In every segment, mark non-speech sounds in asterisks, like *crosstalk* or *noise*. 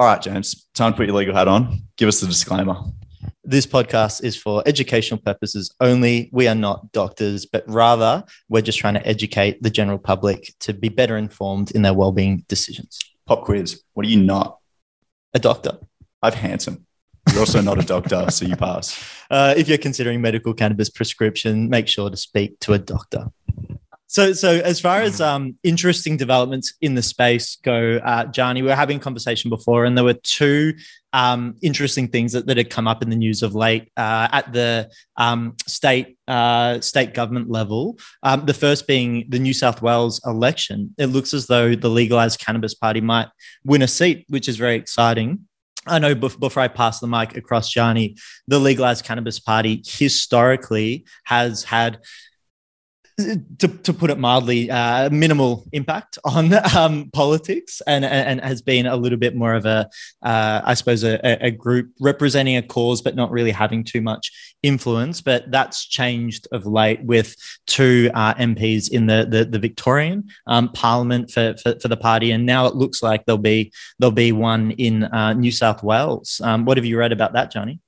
All right, James, time to put your legal hat on. Give us the disclaimer. This podcast is for educational purposes only. We are not doctors, but rather we're just trying to educate the general public to be better informed in their well-being decisions. Pop quiz. What are you not? A doctor. I've handsome. You're also not a doctor, so you pass. *laughs* Uh, if you're considering medical cannabis prescription, make sure to speak to a doctor. So, so as far as um, interesting developments in the space go, uh, Gianni, we were having a conversation before, and there were two um, interesting things that, that had come up in the news of late uh, at the um, state uh, state government level. Um, the first being the New South Wales election. It looks as though the legalized cannabis party might win a seat, which is very exciting. I know before I pass the mic across Gianni, the legalized cannabis party historically has had to, to put it mildly, uh, minimal impact on um, politics and, and has been a little bit more of a, uh, I suppose, a, a, group representing a cause, but not really having too much influence. But that's changed of late with two uh, MPs in the, the, the Victorian um, Parliament for, for, for, the party. And now it looks like there'll be, there'll be one in uh, New South Wales. Um, what have you read about that, Gianni?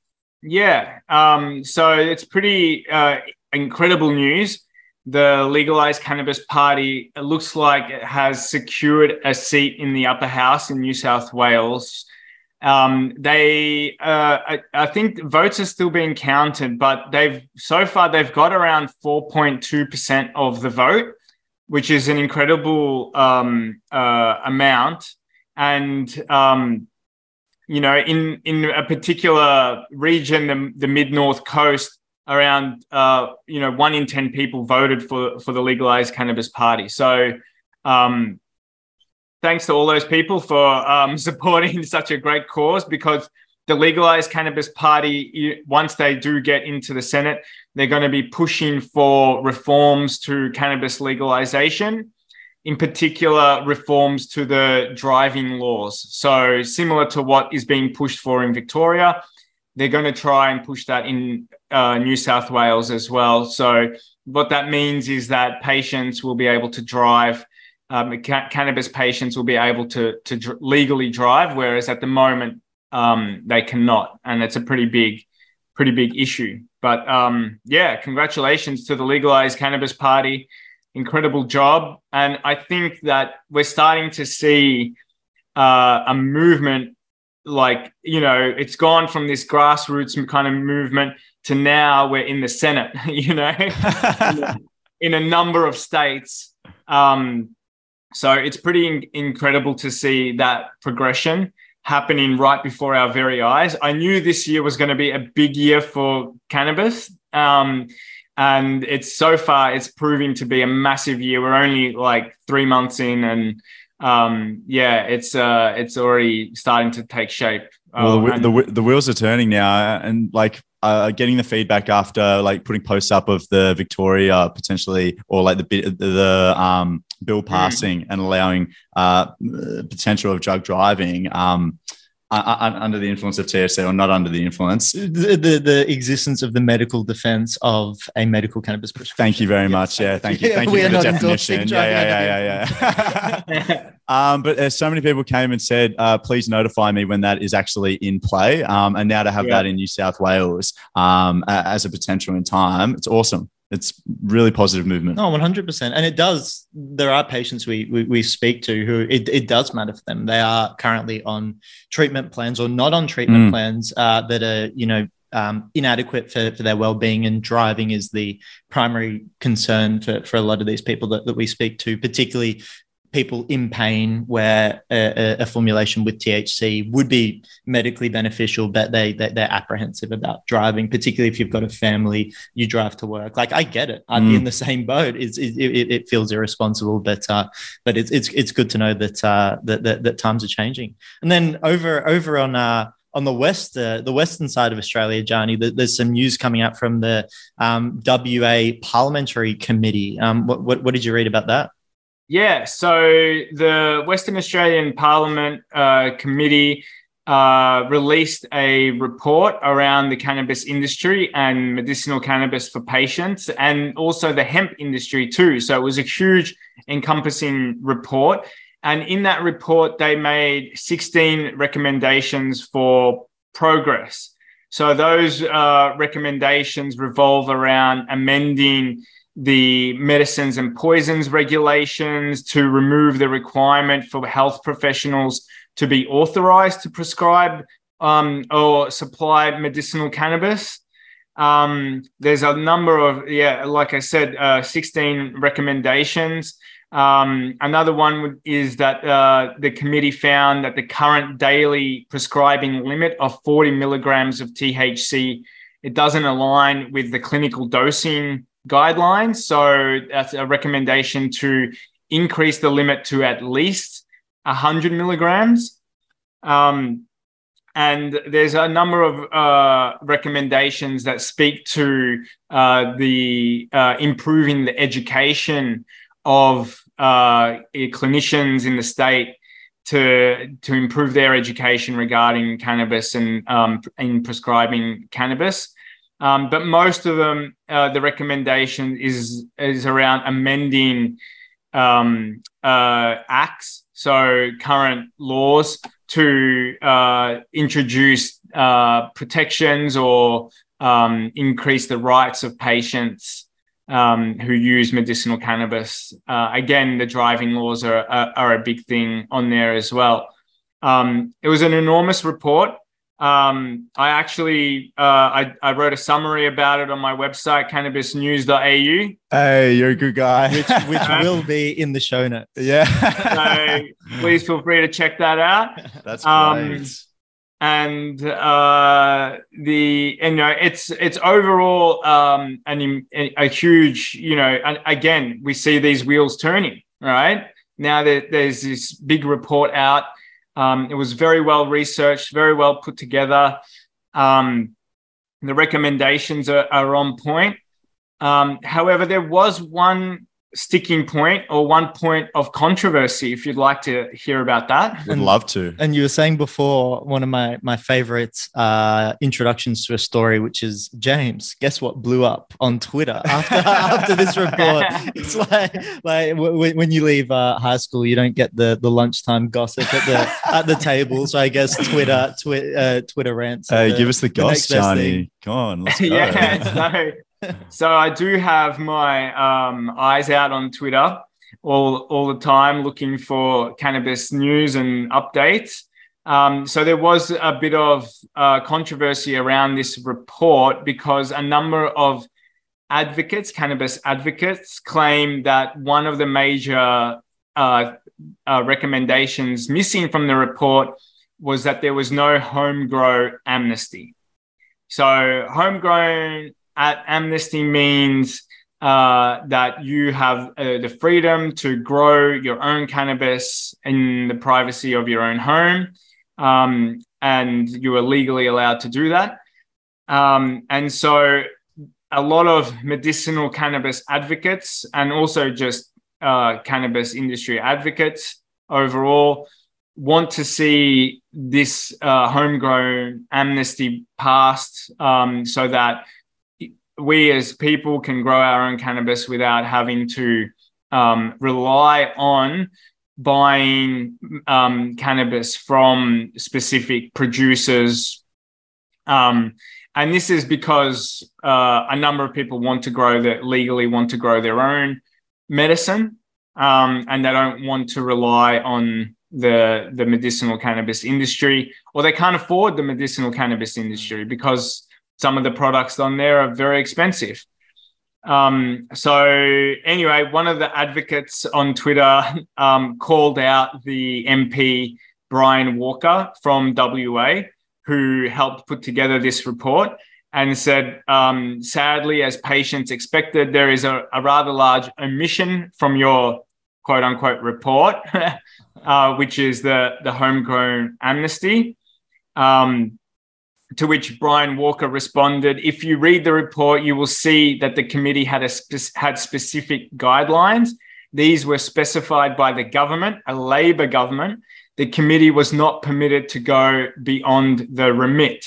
Yeah. Um, so it's pretty uh, incredible news the legalized cannabis party it looks like it has secured a seat in the upper house in New South Wales. Um, they, uh, I, I, think votes are still being counted, but they've so far they've got around 4.2 percent of the vote, which is an incredible um, uh, amount. And um, you know, in in a particular region, the, the mid north coast, around uh, you know one in ten people voted for for the legalized cannabis party. So um, thanks to all those people for um, *laughs* supporting such a great cause because the legalized cannabis party once they do get into the senate they're going to be pushing for reforms to cannabis legalization in particular reforms to the driving laws so similar to what is being pushed for in victoria they're going to try and push that in uh, New South Wales as well. So, what that means is that patients will be able to drive. Um, ca- cannabis patients will be able to to dr- legally drive, whereas at the moment um, they cannot, and it's a pretty big, pretty big issue. But um, yeah, congratulations to the legalized cannabis party, incredible job, and I think that we're starting to see uh, a movement like you know it's gone from this grassroots kind of movement to now we're in the senate *laughs* you know *laughs* in, a, number of states. Um, so it's pretty in- incredible to see that progression happening right before our very eyes. I knew this year was going to be a big year for cannabis um, and it's so far it's proving to be a massive year. We're only like three months in and um, yeah, it's uh, it's already starting to take shape. Well, the, um, the, the wheels are turning now, and like uh, getting the feedback after like putting posts up of the Victoria potentially or like the the um, bill mm. passing mm. and allowing uh, potential of drug driving. Um, under the influence of THC or not under the influence. The, the, the existence of the medical defense of a medical cannabis prescription. Thank you very yes, much. Yeah, thank you. *laughs* Thank you for the definition. Yeah, yeah, yeah, yeah, yeah. *laughs* *laughs* um, but uh, so many people came and said, uh, please notify me when that is actually in play. Um, and now to have yeah. that in New South Wales um, as a potential in time, it's awesome it's really positive movement. Oh, 100%. And it does, there are patients we, we, we, speak to who it, it does matter for them. They are currently on treatment plans or not on treatment mm. plans uh, that are, you know, um, inadequate for, for their well-being and driving is the primary concern for, for a lot of these people that, that we speak to, particularly people in pain where a, a, formulation with THC would be medically beneficial, but they, they are apprehensive about driving, particularly if you've got a family, you drive to work. Like I get it, I'd mm. be in the same boat. It's, it, it, it feels irresponsible, but uh, but it's it's it's good to know that uh, that, that, that times are changing. And then over over on. Uh, on the west, uh, the western side of Australia, Gianni, there's some news coming out from the um, WA Parliamentary Committee. Um, what, what, what did you read about that? Yeah, so the Western Australian Parliament uh, Committee uh, released a report around the cannabis industry and medicinal cannabis for patients, and also the hemp industry too. So it was a huge, encompassing report. And in that report, they made 16 recommendations for progress. So those uh, recommendations revolve around amending the medicines and poisons regulations to remove the requirement for health professionals to be authorized to prescribe um, or supply medicinal cannabis. Um, there's a number of, yeah, like I said, uh, 16 recommendations. Um, another one is that uh, the committee found that the current daily prescribing limit of 40 milligrams of THC it doesn't align with the clinical dosing guidelines. So that's a recommendation to increase the limit to at least 100 milligrams. Um, and there's a number of uh, recommendations that speak to uh, the uh, improving the education of uh, clinicians in the state to to improve their education regarding cannabis and um, in prescribing cannabis. Um, but most of them, uh, the recommendation is is around amending um, uh, acts, so current laws to uh, introduce uh, protections or um, increase the rights of patients um, who use medicinal cannabis. Uh, again, the driving laws are, are, are, a big thing on there as well. Um, it was an enormous report. Um, I actually uh, I, I, wrote a summary about it on my website, cannabisnews.au. Hey, you're a good guy. which, which *laughs* will be in the show notes. Yeah. so please feel free to check that out. *laughs* That's um, great. Um, and uh, the and, you know it's it's overall um, an, a huge you know and again we see these wheels turning right now there, there's this big report out um, it was very well researched, very well put together. Um, the recommendations are, are on point. Um, however, there was one sticking point or one point of controversy if you'd like to hear about that. Would love to. And you were saying before one of my my favorite uh, introductions to a story which is james. Guess what blew up on twitter after *laughs* after this report? It's like like w- when you leave uh, high school you don't get the the lunchtime gossip at the *laughs* at the table. So i guess twitter twi- uh, twitter rants. Hey the, give us the, gossip goss Gianni. Come on let's *laughs* go. yeah so *laughs* so I do have my um, eyes out on Twitter all all the time, looking for cannabis news and updates. Um, so there was a bit of uh, controversy around this report because a number of advocates, cannabis advocates, claim that one of the major uh, uh, recommendations missing from the report was that there was no home grow amnesty. So homegrown at amnesty means uh, that you have uh, the freedom to grow your own cannabis in the privacy of your own home. Um, and you are legally allowed to do that. Um, and so a lot of medicinal cannabis advocates and also just uh, cannabis industry advocates overall want to see this uh, homegrown amnesty passed um, so that we as people can grow our own cannabis without having to um, rely on buying um, cannabis from specific producers. Um, and this is because uh, a number of people want to grow that legally want to grow their own medicine, um, and they don't want to rely on the the medicinal cannabis industry, or they can't afford the medicinal cannabis industry because some of the products on there are very expensive. Um, so anyway, one of the advocates on Twitter *laughs* um, called out the MP Brian Walker from WA, who helped put together this report, and said, um, sadly, as patients expected, there is a, a, rather large omission from your quote unquote report, *laughs* uh, which is the the homegrown amnesty. Um, to which Brian Walker responded, if you read the report, you will see that the committee had, spe- had specific guidelines. These were specified by the government, a Labor government. The committee was not permitted to go beyond the remit.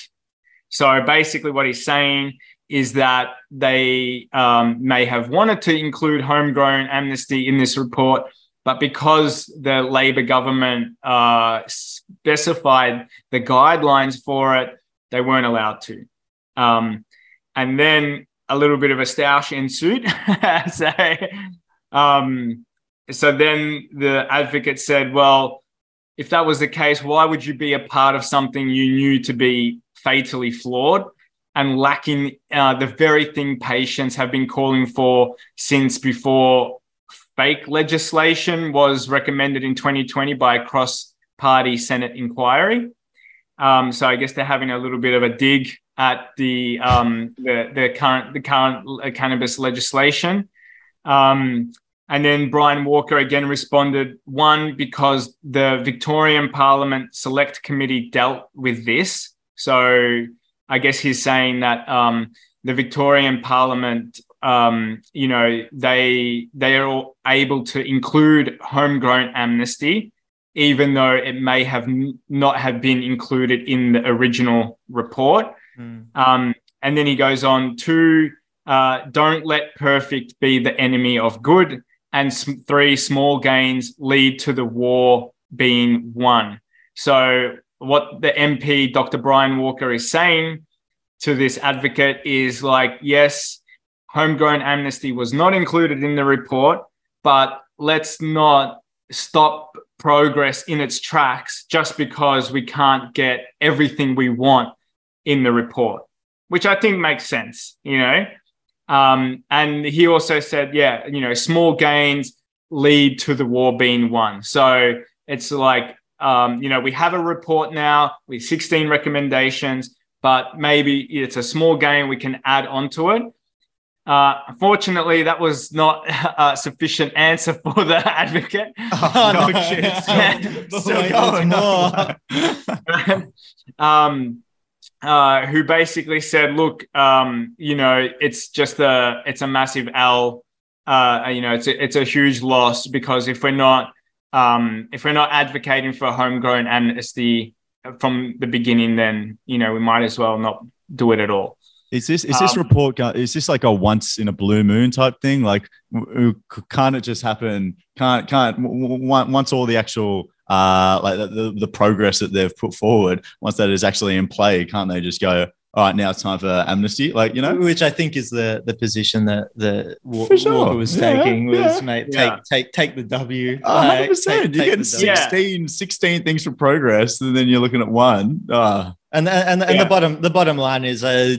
So basically, what he's saying is that they um, may have wanted to include homegrown amnesty in this report, But because the Labor government uh, specified the guidelines for it, they weren't allowed to. Um, and then a little bit of a stoush ensued. *laughs* so, um, so then the advocate said, well, if that was the case, why would you be a part of something you knew to be fatally flawed and lacking uh, the very thing patients have been calling for since before fake legislation was recommended in 2020 by a cross party Senate inquiry? Um, so I guess they're having a little bit of a dig at the um, the, the current the current uh, cannabis legislation. Um, and then Brian Walker again responded one because the Victorian Parliament Select Committee dealt with this. So I guess he's saying that um, the Victorian Parliament, um, you know, they they are able to include homegrown amnesty even though it may have not have been included in the original report. Mm. Um, and then he goes on to uh, don't let perfect be the enemy of good. And three small gains lead to the war being won. So, what the MP, Dr. Brian Walker, is saying to this advocate is like, yes, homegrown amnesty was not included in the report, but let's not stop progress in its tracks just because we can't get everything we want in the report, which I think makes sense, you know. Um, and he also said, yeah, you know, small gains lead to the war being won. So it's like, um, you know, we have a report now with 16 recommendations, but maybe it's a small gain we can add onto it. Uh, unfortunately, that was not *laughs* a sufficient answer for the *laughs* advocate. *laughs* Oh, no, no shit. Still, going more. um, uh, who basically said, "Look, um, you know, it's just a it's a massive L. Uh, you know, it's a, it's a huge loss because if we're not um, if we're not advocating for a homegrown amnesty from the beginning, then you know we might as well not do it at all." Is this is this um, report is this like a once in a blue moon type thing? Like, can't it just happen? Can't can't once all the actual uh like the, the progress that they've put forward once that is actually in play, can't they just go? All right, now it's time for amnesty. Like you know, which I think is the the position that the Walker sure. was yeah, taking was yeah. mate take yeah. take take the W. hundred percent. You're getting 16, 16 things for progress, and then you're looking at one. Uh, and and and the bottom the bottom line is uh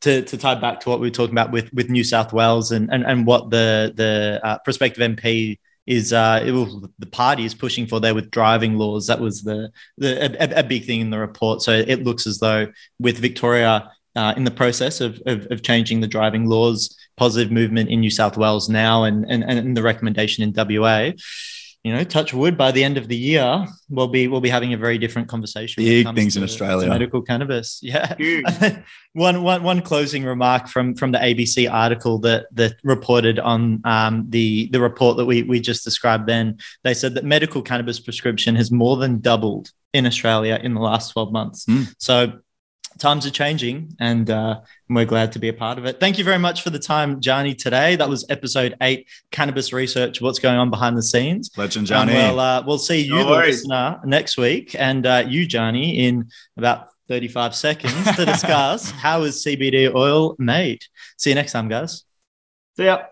to, to tie back to what we were talking about with, with New South Wales and, and, and what the the uh, prospective MP is uh, will, the party is pushing for there with driving laws. That was the, the a, a, big thing in the report. So it looks as though with Victoria uh, in the process of, of, of changing the driving laws, positive movement in New South Wales now, and and, and the recommendation in WA you know, touch wood, by the end of the year, we'll be we'll be having a very different conversation. Big things to, in Australia. Medical cannabis. *laughs* Yeah. *laughs* one, one, one closing remark from from the ABC article that that reported on um, the the report that we we just described. Then they said that medical cannabis prescription has more than doubled in Australia in the last twelve months. Mm. So times are changing and uh, we're glad to be a part of it. Thank you very much for the time, Gianni, today. That was episode eight, Cannabis Research, what's going on behind the scenes. Legend, Gianni. And we'll, uh, we'll see you, no the listener, next week and uh, you, Gianni, in about 35 seconds to *laughs* discuss how is CBD oil made. See you next time, guys. See ya.